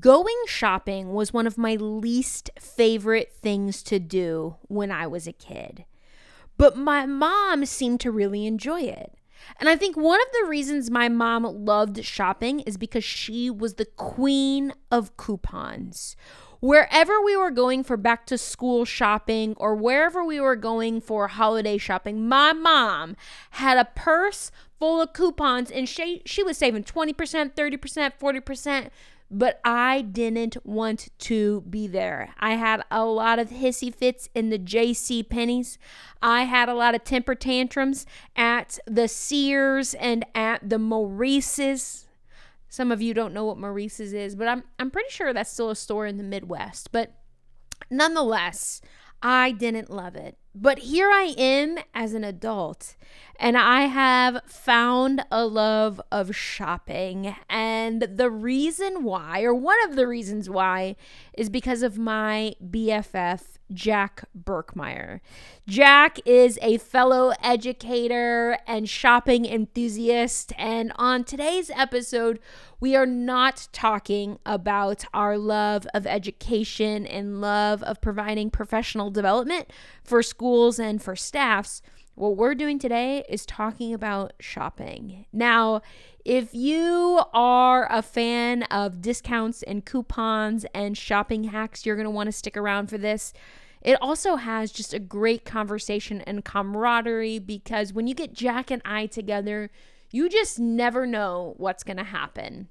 Going shopping was one of my least favorite things to do when I was a kid. But my mom seemed to really enjoy it. And I think one of the reasons my mom loved shopping is because she was the queen of coupons. Wherever we were going for back to school shopping or wherever we were going for holiday shopping, my mom had a purse full of coupons and she she was saving 20%, 30%, 40% but I didn't want to be there. I had a lot of hissy fits in the JC Penney's. I had a lot of temper tantrums at the Sears and at the Maurice's. Some of you don't know what Maurice's is, but I'm I'm pretty sure that's still a store in the Midwest. But nonetheless, I didn't love it. But here I am as an adult, and I have found a love of shopping. And the reason why, or one of the reasons why, is because of my BFF, Jack Berckemeyer. Jack is a fellow educator and shopping enthusiast. And on today's episode, we are not talking about our love of education and love of providing professional development for schools and for staffs. What we're doing today is talking about shopping. Now, if you are a fan of discounts and coupons and shopping hacks, you're going to want to stick around for this. It also has just a great conversation and camaraderie because when you get Jack and I together, you just never know what's going to happen.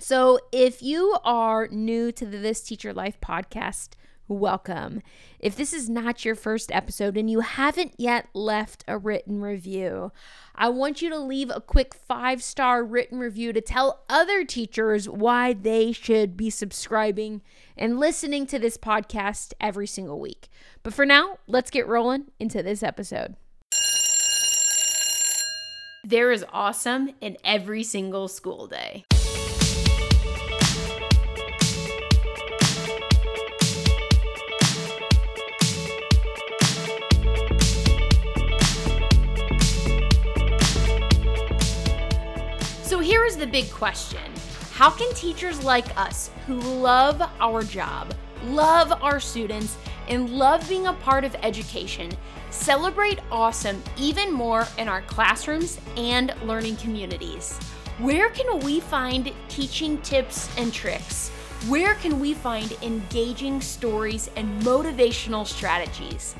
So, if you are new to the This Teacher Life podcast, welcome. If this is not your first episode and you haven't yet left a written review, I want you to leave a quick five star written review to tell other teachers why they should be subscribing and listening to this podcast every single week. But for now, let's get rolling into this episode. There is awesome in every single school day. Here is the big question How can teachers like us who love our job, love our students, and love being a part of education celebrate awesome even more in our classrooms and learning communities? Where can we find teaching tips and tricks? Where can we find engaging stories and motivational strategies?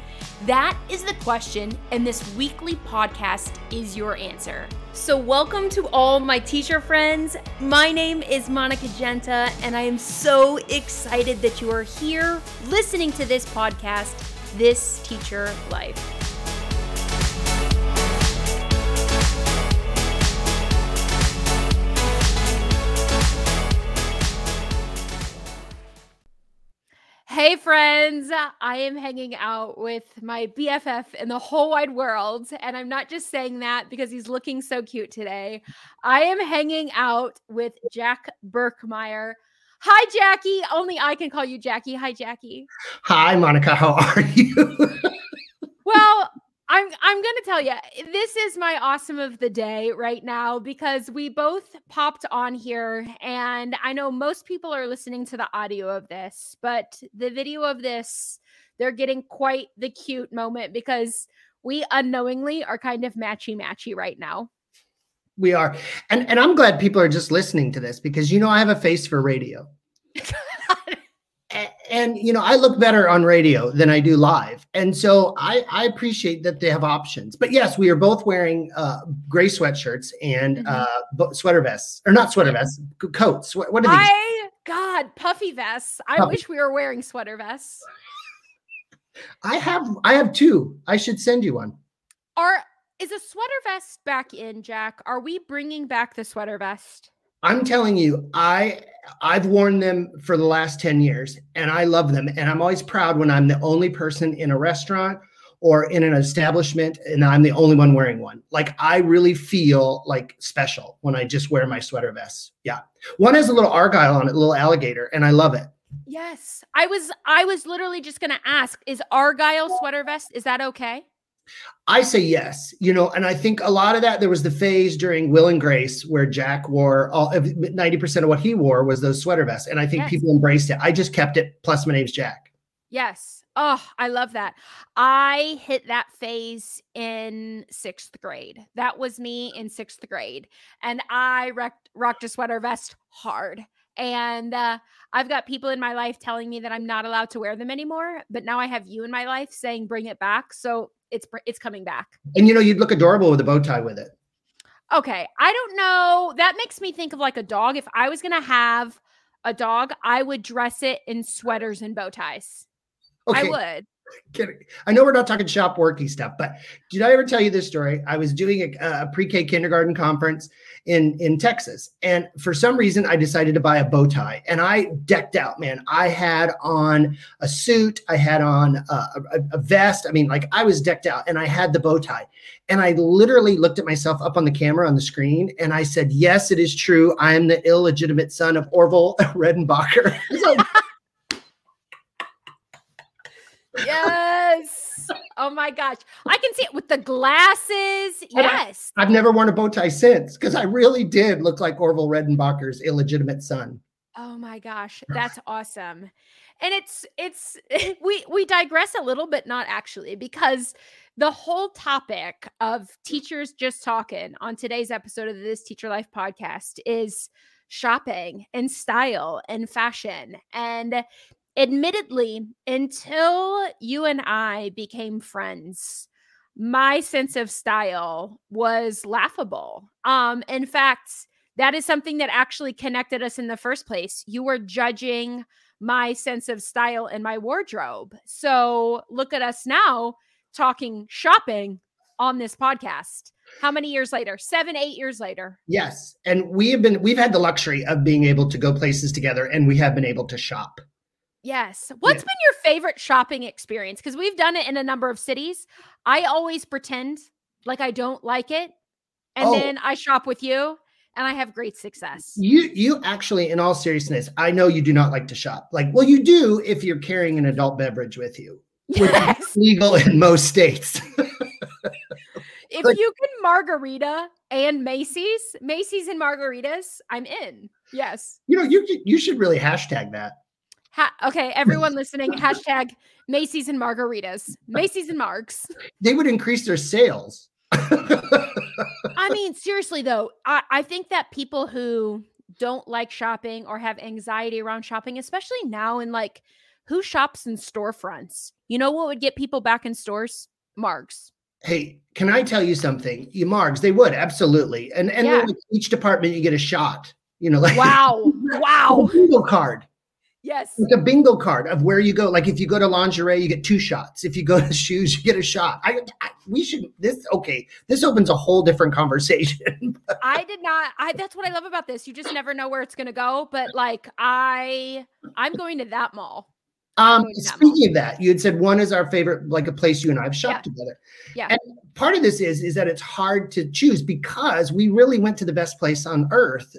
That is the question, and this weekly podcast is your answer. So, welcome to all my teacher friends. My name is Monica Genta, and I am so excited that you are here listening to this podcast, This Teacher Life. Hey, friends, I am hanging out with my BFF in the whole wide world. And I'm not just saying that because he's looking so cute today. I am hanging out with Jack Berckemeyer. Hi, Jackie. Only I can call you Jackie. Hi, Jackie. Hi, Monica. How are you? I'm I'm going to tell you this is my awesome of the day right now because we both popped on here and I know most people are listening to the audio of this, but the video of this they're getting quite the cute moment because we unknowingly are kind of matchy matchy right now. We are. And and I'm glad people are just listening to this because you know I have a face for radio. and you know i look better on radio than i do live. And so i i appreciate that they have options. But yes we are both wearing uh gray sweatshirts and mm-hmm. uh sweater vests or not sweater vests coats. What, what are these I, god puffy vests. I puffy. wish we were wearing sweater vests. I have i have two. I should send you one. Are is a sweater vest back in jack? Are we bringing back the sweater vest I'm telling you, I I've worn them for the last 10 years and I love them. And I'm always proud when I'm the only person in a restaurant or in an establishment and I'm the only one wearing one. Like I really feel like special when I just wear my sweater vests. Yeah. One has a little argyle on it, a little alligator, and I love it. Yes. I was I was literally just gonna ask, is argyle sweater vest, is that okay? I say yes, you know, and I think a lot of that there was the phase during Will and Grace where Jack wore all 90% of what he wore was those sweater vests. And I think yes. people embraced it. I just kept it. Plus, my name's Jack. Yes. Oh, I love that. I hit that phase in sixth grade. That was me in sixth grade. And I rocked, rocked a sweater vest hard. And uh, I've got people in my life telling me that I'm not allowed to wear them anymore. But now I have you in my life saying, bring it back. So it's it's coming back. And you know, you'd look adorable with a bow tie with it. Okay. I don't know. That makes me think of like a dog. If I was going to have a dog, I would dress it in sweaters and bow ties. Okay. I would. Kidding. I know we're not talking shop worky stuff, but did I ever tell you this story? I was doing a, a pre-K kindergarten conference in in Texas, and for some reason, I decided to buy a bow tie, and I decked out. Man, I had on a suit, I had on a, a, a vest. I mean, like I was decked out, and I had the bow tie, and I literally looked at myself up on the camera on the screen, and I said, "Yes, it is true. I am the illegitimate son of Orville Redenbacher." yes. Oh my gosh. I can see it with the glasses. Yes. I, have never worn a bow tie since because I really did look like Orville Redenbacher's illegitimate son. Oh my gosh. That's awesome. And it's it's we we digress a little bit not actually because the whole topic of teachers just talking on today's episode of this Teacher Life podcast is shopping and style and fashion. And admittedly, until you and I became friends, my sense of style was laughable. Um, in fact, that is something that actually connected us in the first place. You were judging my sense of style and my wardrobe. So look at us now talking shopping on this podcast. How many years later? Seven, eight years later. Yes. And we have been, we've had the luxury of being able to go places together and we have been able to shop. Yes. What's yeah. been your favorite shopping experience? Because we've done it in a number of cities. I always pretend like I don't like it. And oh. then I shop with you and I have great success. You you actually, in all seriousness, I know you do not like to shop. Like, well, you do if you're carrying an adult beverage with you. Yes. legal in most states. if like, you can margarita and Macy's, Macy's and margaritas, I'm in. Yes. You know, you you should really hashtag that. Ha- okay, everyone listening, hashtag Macy's and margaritas. Macy's and Marks. They would increase their sales. I mean, seriously though, I, I think that people who don't like shopping or have anxiety around shopping, especially now in like who shops in storefronts? You know what would get people back in stores? Margs. Hey, can I tell you something? You Margs, they would absolutely. And and yeah. like each department you get a shot. You know, like wow, wow, bingo card. Yes. Like a bingo card of where you go. Like if you go to lingerie, you get two shots. If you go to shoes, you get a shot. I, I we should this okay. This opens a whole different conversation. I did not I that's what I love about this. You just never know where it's gonna go. But like I I'm going to that mall. Um speaking of that, you had said one is our favorite, like a place you and I have shopped yeah. together. Yeah. And part of this is is that it's hard to choose because we really went to the best place on earth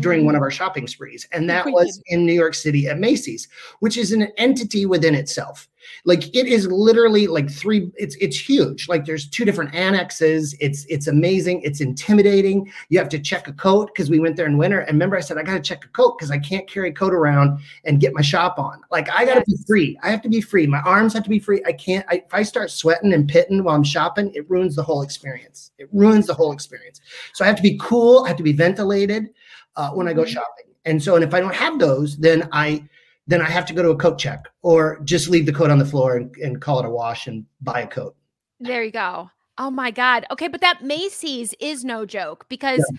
during one of mm. our shopping sprees. And that was in New York City at Macy's, which is an entity within itself. Like it is literally like three, it's it's huge. Like there's two different annexes. It's it's amazing. It's intimidating. You have to check a coat because we went there in winter. And remember, I said I gotta check a coat because I can't carry a coat around and get my shop on. Like I gotta yes. be free. I have to be free. My arms have to be free. I can't I, if I start sweating and pitting while I'm shopping, it ruins the whole experience. It ruins the whole experience. So I have to be cool, I have to be ventilated uh, when I go mm-hmm. shopping. And so, and if I don't have those, then I then I have to go to a coat check or just leave the coat on the floor and, and call it a wash and buy a coat. There you go. Oh my God. Okay, but that Macy's is no joke because yeah.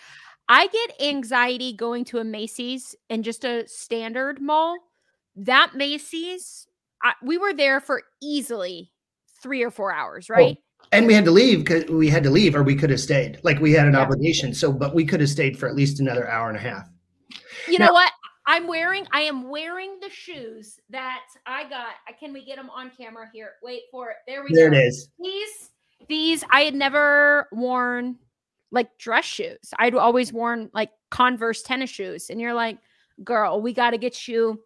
I get anxiety going to a Macy's and just a standard mall. That Macy's, I, we were there for easily three or four hours, oh, right? Oh, and we had to leave because we had to leave or we could have stayed like we had an yeah. obligation so but we could have stayed for at least another hour and a half you now, know what i'm wearing i am wearing the shoes that i got can we get them on camera here? Wait for it there we there go. there it is. These these i had never worn like dress shoes. I'd always worn like converse tennis shoes and you're like girl we got to get you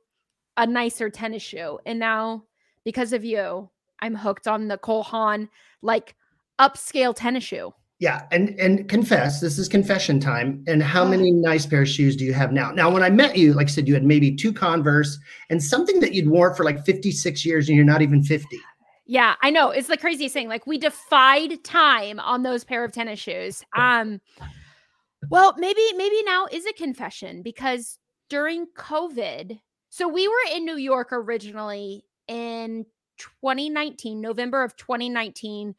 a nicer tennis shoe. And now because of you I'm hooked on the Cole Haan like upscale tennis shoe. Yeah, and and confess, this is confession time. And how many nice pair of shoes do you have now? Now, when I met you, like I said, you had maybe two Converse and something that you'd worn for like 56 years and you're not even 50. Yeah, I know. It's the craziest thing. Like we defied time on those pair of tennis shoes. Um well, maybe maybe now is a confession because during COVID, so we were in New York originally in 2019, November of 2019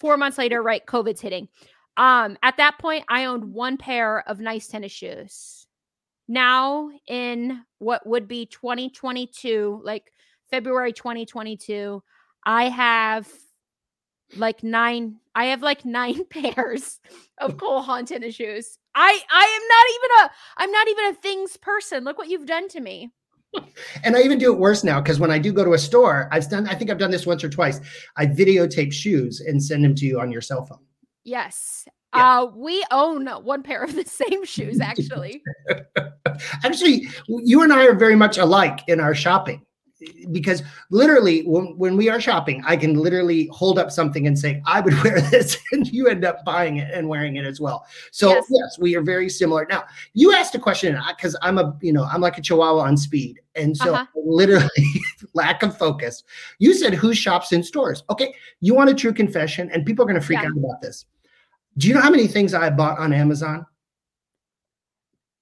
Four months later, right, COVID's hitting. Um, at that point, I owned one pair of nice tennis shoes. Now, in what would be 2022, like February 2022, I have like nine. I have like nine pairs of Cole Haan tennis shoes. I I am not even a I'm not even a things person. Look what you've done to me and I even do it worse now because when I do go to a store, I've done, I think I've done this once or twice. I videotape shoes and send them to you on your cell phone. Yes. Yeah. Uh, we own one pair of the same shoes, actually. actually, you and I are very much alike in our shopping because literally when, when we are shopping i can literally hold up something and say i would wear this and you end up buying it and wearing it as well. So yes, yes we are very similar. Now you asked a question because i'm a you know i'm like a chihuahua on speed and so uh-huh. literally lack of focus. You said who shops in stores. Okay you want a true confession and people are going to freak yeah. out about this. Do you know how many things i bought on amazon?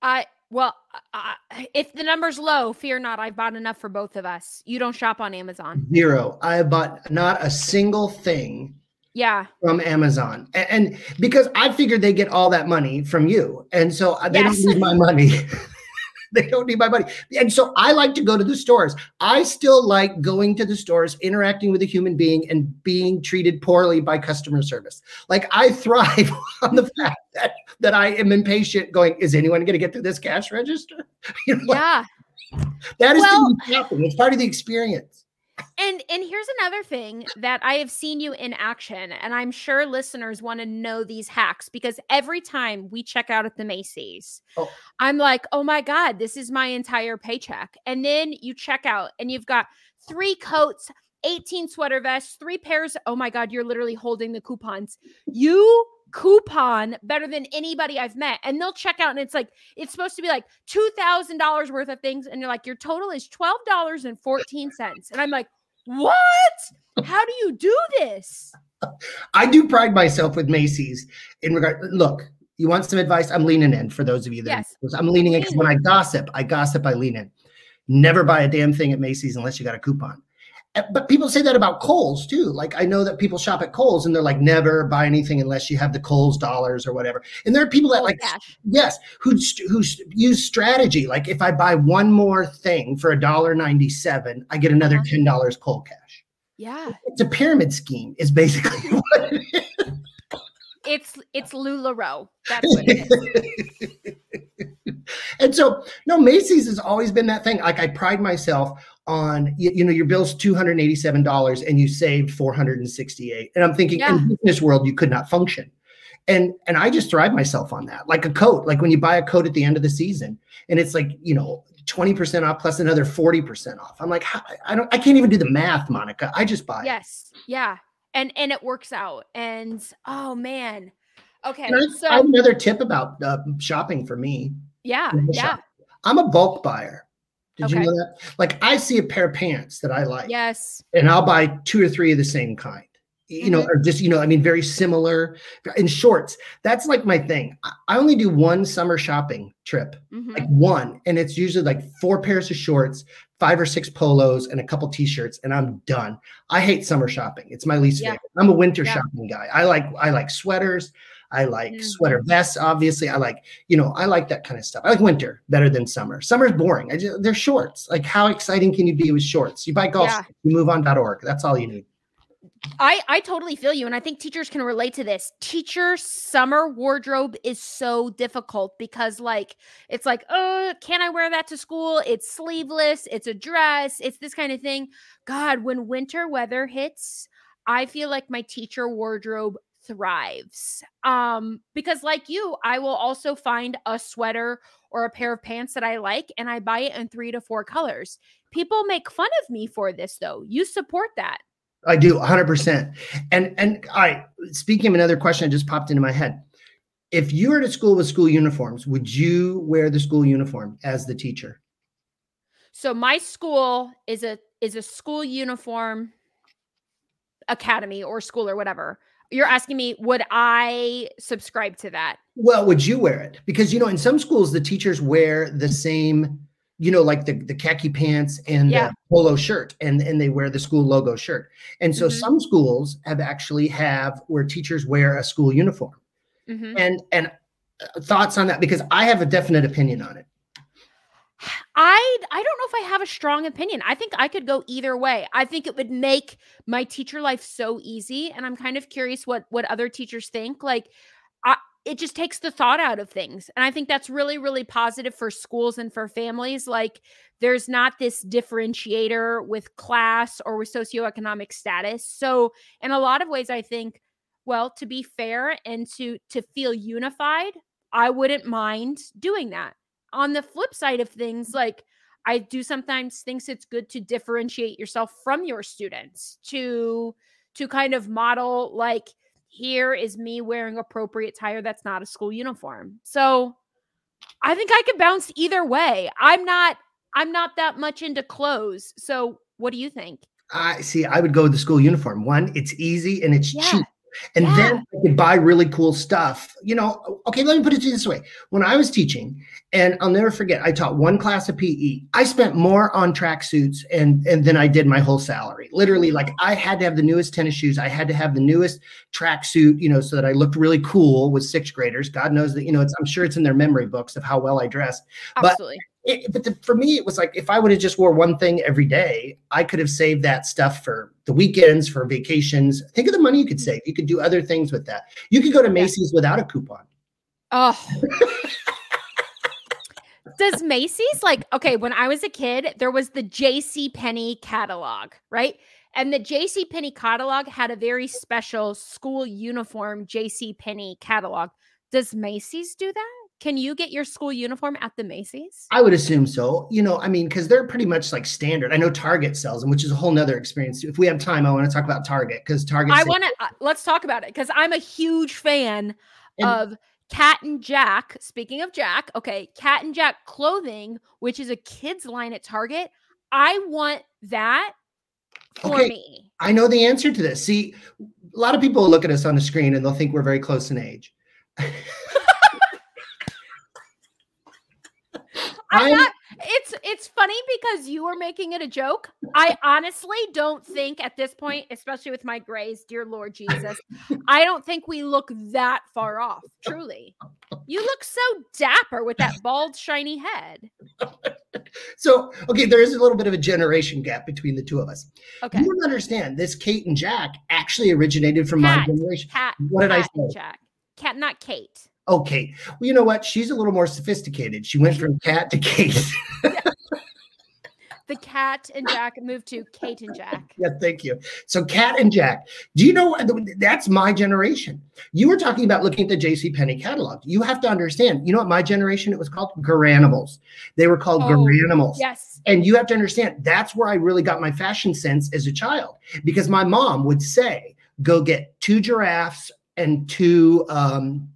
I well, uh, if the number's low, fear not. I've bought enough for both of us. You don't shop on Amazon. Zero. I have bought not a single thing. Yeah. From Amazon, and, and because I figured they get all that money from you, and so they yes. don't need my money. they don't need my money. And so I like to go to the stores. I still like going to the stores, interacting with a human being, and being treated poorly by customer service. Like I thrive on the fact that, that I am impatient, going, is anyone going to get to this cash register? You know, yeah. That is well, It's part of the experience. And and here's another thing that I have seen you in action and I'm sure listeners want to know these hacks because every time we check out at the Macy's oh. I'm like, "Oh my god, this is my entire paycheck." And then you check out and you've got three coats, 18 sweater vests, three pairs. Oh my god, you're literally holding the coupons. You coupon better than anybody I've met. And they'll check out and it's like, it's supposed to be like $2,000 worth of things. And you're like, your total is $12.14. And I'm like, what? How do you do this? I do pride myself with Macy's in regard. Look, you want some advice? I'm leaning in for those of you that yes. I'm leaning in because when I gossip, I gossip, I lean in. Never buy a damn thing at Macy's unless you got a coupon. Eh, but people say that about Kohl's too. Like I know that people shop at Kohl's and they're like, never buy anything unless you have the Kohl's dollars or whatever. And there are people that like, cash. yes, who who use strategy. Like if I buy one more thing for a dollar ninety seven, I get another uh-huh. ten dollars Kohl cash. Yeah, it's a pyramid scheme. Is basically what it is. It's it's Lularoe. That's what it is. and so, no, Macy's has always been that thing. Like I pride myself on you, know your bill's $287 and you saved 468 and i'm thinking yeah. in business world you could not function. And and i just thrive myself on that. Like a coat like when you buy a coat at the end of the season and it's like you know 20% off plus another 40% off. I'm like i don't i can't even do the math monica. I just buy yes. It. yeah. And and it works out. And oh man. Okay I, so I have another tip about uh, shopping for me. Yeah. Yeah. i'm a bulk buyer did okay. you know that? Like I see a pair of pants that I like. Yes. And I'll buy two or three of the same kind. You mm-hmm. know, or just, you know, I mean, very similar in shorts. That's like my thing. I only do one summer shopping trip, mm-hmm. like one. And it's usually like four pairs of shorts, five or six polos, and a couple t-shirts, and I'm done. I hate summer shopping. It's my least yeah. favorite. I'm a winter yeah. shopping guy. I like I like sweaters. I like sweater vests, obviously. I like, you know, I like that kind of stuff. I like winter better than summer. Summer's boring. I just, they're shorts. Like, how exciting can you be with shorts? You buy golf, yeah. you move on.org. That's all you need. I I totally feel you and I think teachers can relate to this. Teacher summer wardrobe is so difficult because like it's like, "Oh, can I wear that to school? It's sleeveless, it's a dress, it's this kind of thing." God, when winter weather hits, I feel like my teacher wardrobe thrives. Um, because like you, I will also find a sweater or a pair of pants that I like and I buy it in three to four colors. People make fun of me for this though. You support that. I do 100%. And and I speaking of another question that just popped into my head. If you were at a school with school uniforms, would you wear the school uniform as the teacher? So my school is a is a school uniform academy or school or whatever. You're asking me, would I subscribe to that? Well, would you wear it? Because you know, in some schools, the teachers wear the same, you know, like the, the khaki pants and Yeah. the polo shirt, and and they wear the school logo shirt. And so Mhm. some schools have actually have where teachers wear a school uniform. Mhm. And and uh, thoughts on that because I have a definite opinion on it. I I don't know if I have a strong opinion. I think I could go either way. I think it would make my teacher life so easy and I'm kind of curious what what other teachers think. Like I it just takes the thought out of things. And I think that's really really positive for schools and for families like there's not this differentiator with class or with socioeconomic status. So in a lot of ways I think well, to be fair and to to feel unified, I wouldn't mind doing that on the flip side of things, like I do sometimes thinks it's good to differentiate yourself from your students to to kind of model like here is me wearing appropriate attire that's not a school uniform. So I think I could bounce either way. I'm not I'm not that much into clothes. So what do you think? I see. I would go with the school uniform. One, it's easy and it's Yeah. cheap. And Yeah. then I could buy really cool stuff. You know, okay, let me put it this way. When I was teaching, and I'll never forget, I taught one class of PE. I spent more on tracksuits and and than I did my whole salary. Literally, like I had to have the newest tennis shoes. I had to have the newest tracksuit, you know, so that I looked really cool with sixth graders. God knows that, you know, it's I'm sure it's in their memory books of how well I dressed. Absolutely. It, but the, for me, it was like if I would have just wore one thing every day, I could have saved that stuff for the weekends, for vacations. Think of the money you could save. You could do other things with that. You could go to Macy's without a coupon. Oh. Does Macy's like okay, when I was a kid, there was the JC Penney catalog, right? And the JC Penney catalog had a very special school uniform JC Penney catalog. Does Macy's do that? Can you get your school uniform at the Macy's? I would assume so. You know, I mean, because they're pretty much like standard. I know Target sells them, which is a whole nother experience. If we have time, I want to talk about Target because Target. I want to uh, let's talk about it because I'm a huge fan And- of Cat and Jack. Speaking of Jack, okay, Cat and Jack clothing, which is a kids line at Target. I want that for Okay. me. I know the answer to this. See, a lot of people look at us on the screen and they'll think we're very close in age. I'm, I'm- not. It's it's funny because you were making it a joke. I honestly don't think at this point, especially with my grays, dear Lord Jesus, I don't think we look that far off. Truly, you look so dapper with that bald, shiny head. So, okay, there is a little bit of a generation gap between the two of us. Okay, You don't understand. This Kate and Jack actually originated from my generation. cat. What did I Cat and say? Jack. Cat, not Kate. Oh, Kate. Well, you know what? She's a little more sophisticated. She went from cat to Kate. The cat and Jack moved to Kate and Jack. yeah, thank you. So, Cat and Jack. Do you know that's my generation? You were talking about looking at the J.C. Penney catalog. You have to understand. You know what? My generation it was called Garanimals. They were called Oh, Garanimals. Yes. And you have to understand that's where I really got my fashion sense as a child because my mom would say, go get two giraffes and two um,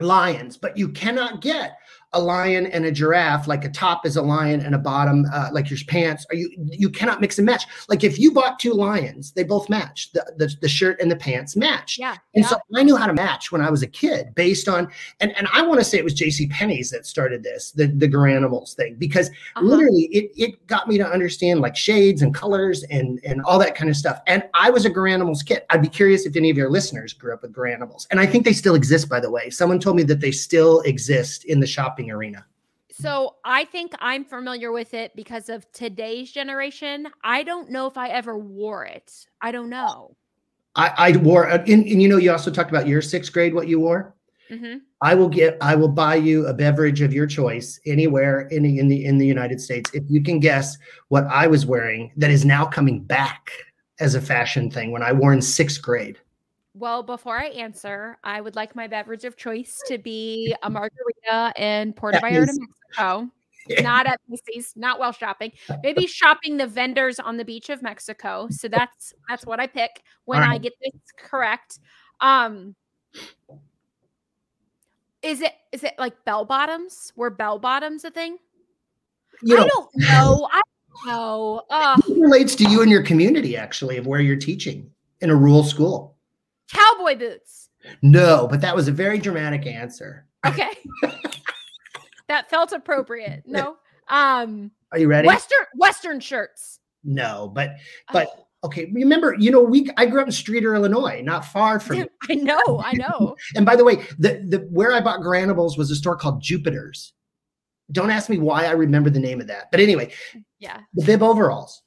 lions, but you cannot get a lion and a giraffe like a top is a lion and a bottom uh, like your pants are you you cannot mix and match like if you bought two lions they both match the, the, the shirt and the pants match Yeah. and yeah. so I knew how to match when I was a kid based on, and, and I want to say it was JC Penney's that started this, the, the Garanimals thing, because Uh-huh. literally it, it got me to understand like shades and colors and, and all that kind of stuff. And I was a Garanimals kid. I'd be curious if any of your listeners grew up with Garanimals. And I think they still exist, by the way. Someone told me that they still exist in the shopping arena. So I think I'm familiar with it because of today's generation. I don't know if I ever wore it. I don't know. I, I wore, and, and you know, you also talked about your sixth grade, what you wore. hmm I will get I will buy you a beverage of your choice anywhere in the in the in the United States if you can guess what I was wearing that is now coming back as a fashion thing when I wore in 6th grade. Well, before I answer, I would like my beverage of choice to be a margarita in Puerto Vallarta, Mexico. not at Macy's, not while shopping. Maybe shopping the vendors on the beach of Mexico. So that's that's what I pick when All I get this correct. Um is it is it like bell bottoms? Were bell bottoms a thing? You know, I don't know. I don't know. It relates to you and your community actually of where you're teaching in a rural school. Cowboy boots. No, but that was a very dramatic answer. Okay. that felt appropriate. No. Um Are you ready? Western Western shirts. No, but Oh, but okay. Remember, you know, we I grew up in Streator, Illinois, not far from. I know, I know. And by the way, the the where I bought Garanimals was a store called Jupiter's. Don't ask me why I remember the name of that, but anyway, Yeah. the bib overalls.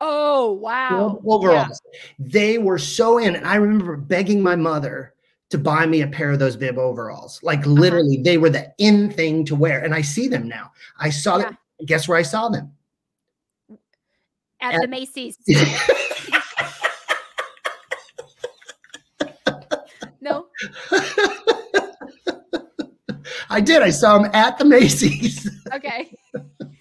Oh wow. overalls. They were so in, and I remember begging my mother to buy me a pair of those bib overalls. Like Uh-huh. literally, they were the in thing to wear, and I see them now. I saw them. Guess where I saw them? At At- the Macy's. No. I did. I saw them at the Macy's. Okay.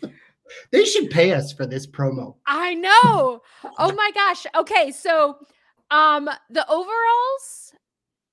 they should pay us for this promo. I know. Oh my gosh. Okay, so um the overalls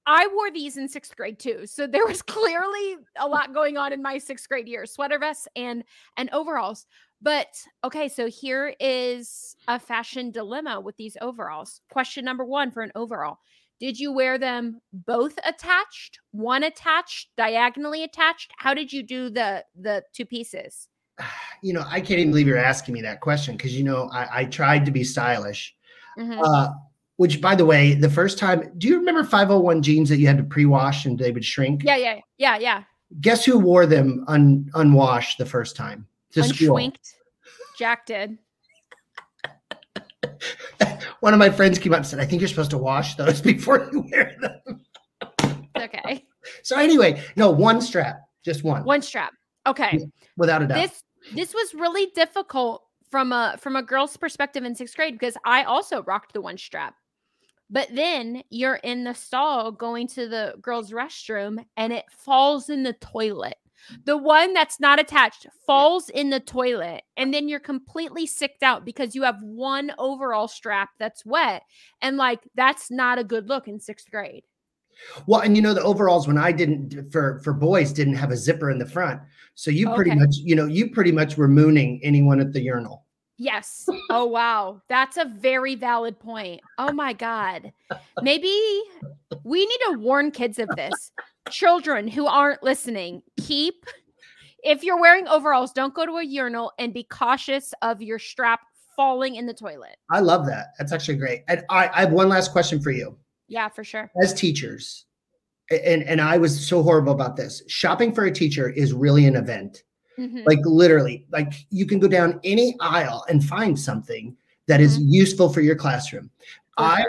I wore these in 6th grade too. So there was clearly a lot going on in my 6th grade year, sweater vests and and overalls. But okay, so here is a fashion dilemma with these overalls. Question number 1 for an overall. Did you wear them both attached, one attached, diagonally attached? How did you do the the two pieces? You know, I can't even believe you're asking me that question because you know I, I tried to be stylish. Mhm. Uh, which, by the way, the first time, do you remember 501 jeans that you had to pre-wash and they would shrink? Yeah, yeah, yeah, yeah. Guess who wore them un, unwashed the first time to school? Jack did. One of my friends came up and said, "I think you're supposed to wash those before you wear them." Okay. So anyway, no, one strap, just one, One strap. Okay. without a doubt. This this was really difficult from a from a girl's perspective in sixth grade because I also rocked the one strap. But then you're in the stall going to the girls' restroom and it falls in the toilet. The one that's not attached falls in the toilet, and then you're completely sicked out because you have one overall strap that's wet. And like that's not a good look in sixth grade. Well, and you know the overalls when I didn't for for boys didn't have a zipper in the front, so you pretty much you know you pretty much were mooning anyone at the urinal. Yes. Oh wow. That's a very valid point. Oh my god. Maybe we need to warn kids of this. Children who aren't listening, keep if you're wearing overalls, don't go to a urinal and be cautious of your strap falling in the toilet. I love that. That's actually great. And I, I have one last question for you. Yeah, for sure. As teachers, and and I was so horrible about this. Shopping for a teacher is really an event. Mhm. Like literally, like you can go down any aisle and find something that is useful for your classroom. I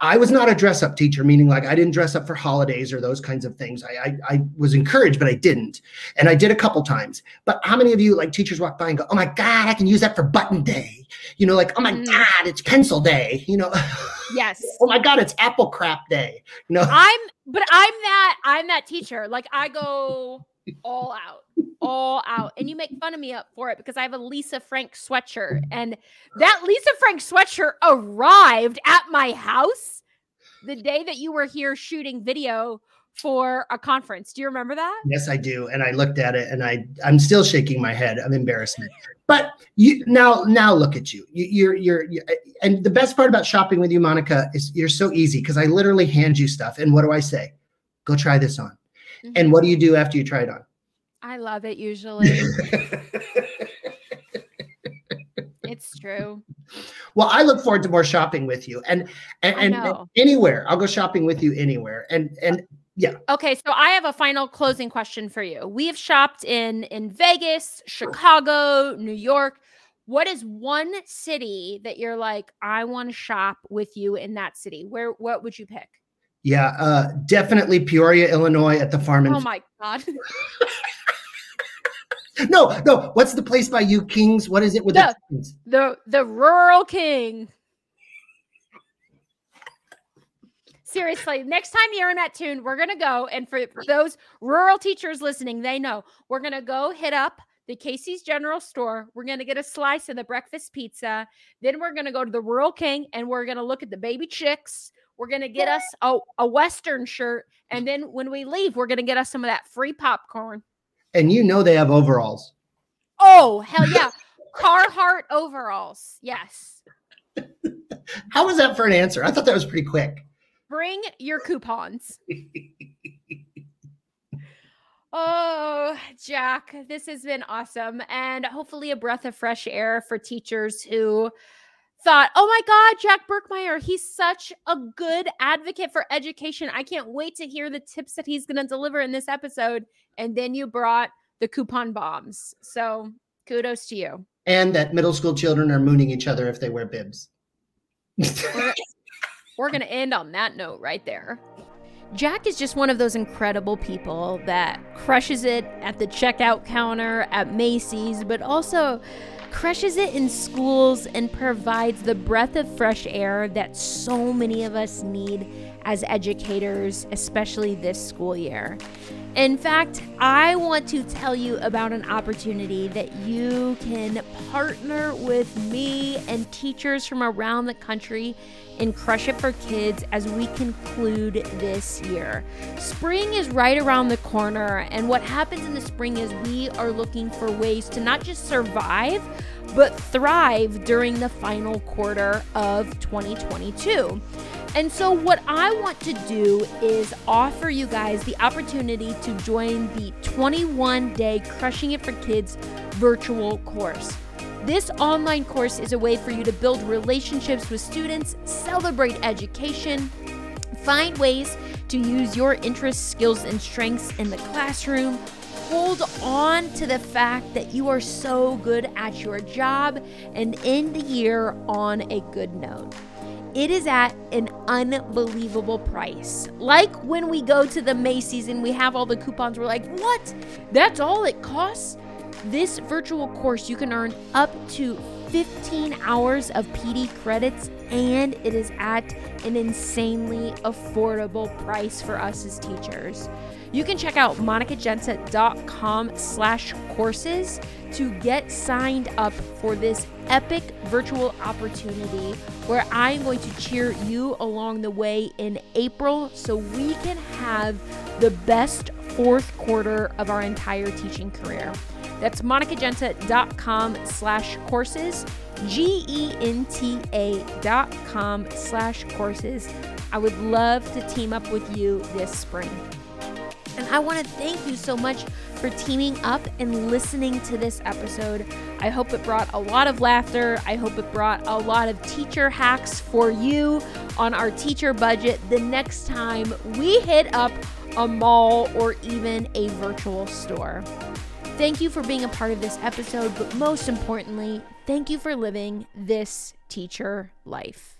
I was not a dress up teacher, meaning like I didn't dress up for holidays or those kinds of things. I, I I was encouraged, but I didn't, and I did a couple times. But how many of you like teachers walk by and go, "Oh my God, I can use that for button day," you know, like, "Oh my Mhm. God, it's pencil day," you know, Yes. "Oh my God, it's apple crap day," you know. I'm but I'm that I'm that teacher. Like I go all out, all out. And you make fun of me up for it because I have a Lisa Frank sweatshirt. And that Lisa Frank sweatshirt arrived at my house the day that you were here shooting video for a conference. Do you remember that? Yes, I do, and I looked at it, and I I'm still shaking my head of embarrassment. But you now now look at you. you you're you're you, and the best part about shopping with you, Monica, is you're so easy because I literally hand you stuff, and what do I say? Go try this on. And what do you do after you try it on? I love it usually. it's true. well, I look forward to more shopping with you, and and, and anywhere I'll go shopping with you anywhere, and and Okay, so I have a final closing question for you. We have shopped in in Vegas, Chicago, New York. What is one city that you're like, I want to shop with you in that city? Where what would you pick? yeah, uh, definitely Peoria, Illinois, at the farm. and Oh my god. no, no. What's the place by you, Kings? What is it with The- the the the rural king. Seriously, next time you're in Mattoon, we're gonna go. And for those rural teachers listening, they know we're gonna go hit up the Casey's General Store. We're going to get a slice of the breakfast pizza. Then we're going to go to the Rural King and we're going to look at the baby chicks. We're going to get us a, a Western shirt. And then when we leave, we're going to get us some of that free popcorn. And you know they have overalls. Oh, hell yeah. Carhartt overalls. Yes. How was that for an answer? I thought that was pretty quick. Bring your coupons. Oh, Jack, this has been awesome. And hopefully, a breath of fresh air for teachers who thought, oh my God, Jack Berckemeyer, he's such a good advocate for education. I can't wait to hear the tips that he's going to deliver in this episode. And then you brought the coupon bombs. So kudos to you. And that middle school children are mooning each other if they wear bibs. We're, going to end on that note right there. Jack is just one of those incredible people that crushes it at the checkout counter at Macy's, but also crushes it in schools and provides the breath of fresh air that so many of us need as educators, especially this school year. In fact, I want to tell you about an opportunity that you can partner with me and teachers from around the country in Crush It for Kids as we conclude this year. Spring is right around the corner, and what happens in the spring is we are looking for ways to not just survive, but thrive during the final quarter of 2022. And so, what I want to do is offer you guys the opportunity to join the 21 day Crushing It for Kids virtual course. This online course is a way for you to build relationships with students, celebrate education, find ways to use your interests, skills, and strengths in the classroom. Hold on to the fact that you are so good at your job and end the year on a good note. It is at an unbelievable price. Like when we go to the Macy's and we have all the coupons, we're like, what? That's all it costs? This virtual course, you can earn up to 15 hours of PD credits and it is at an insanely affordable price for us as teachers. You can check out monicagenta.com slash courses to get signed up for this epic virtual opportunity where I'm going to cheer you along the way in April so we can have the best fourth quarter of our entire teaching career. That's monicagenta.com slash courses, G-E-N-T-A dot com slash courses. I would love to team up with you this spring. And I want to thank you so much for teaming up and listening to this episode. I hope it brought a lot of laughter. I hope it brought a lot of teacher hacks for you on our teacher budget the next time we hit up a mall or even a virtual store. Thank you for being a part of this episode, but most importantly, thank you for living this teacher life.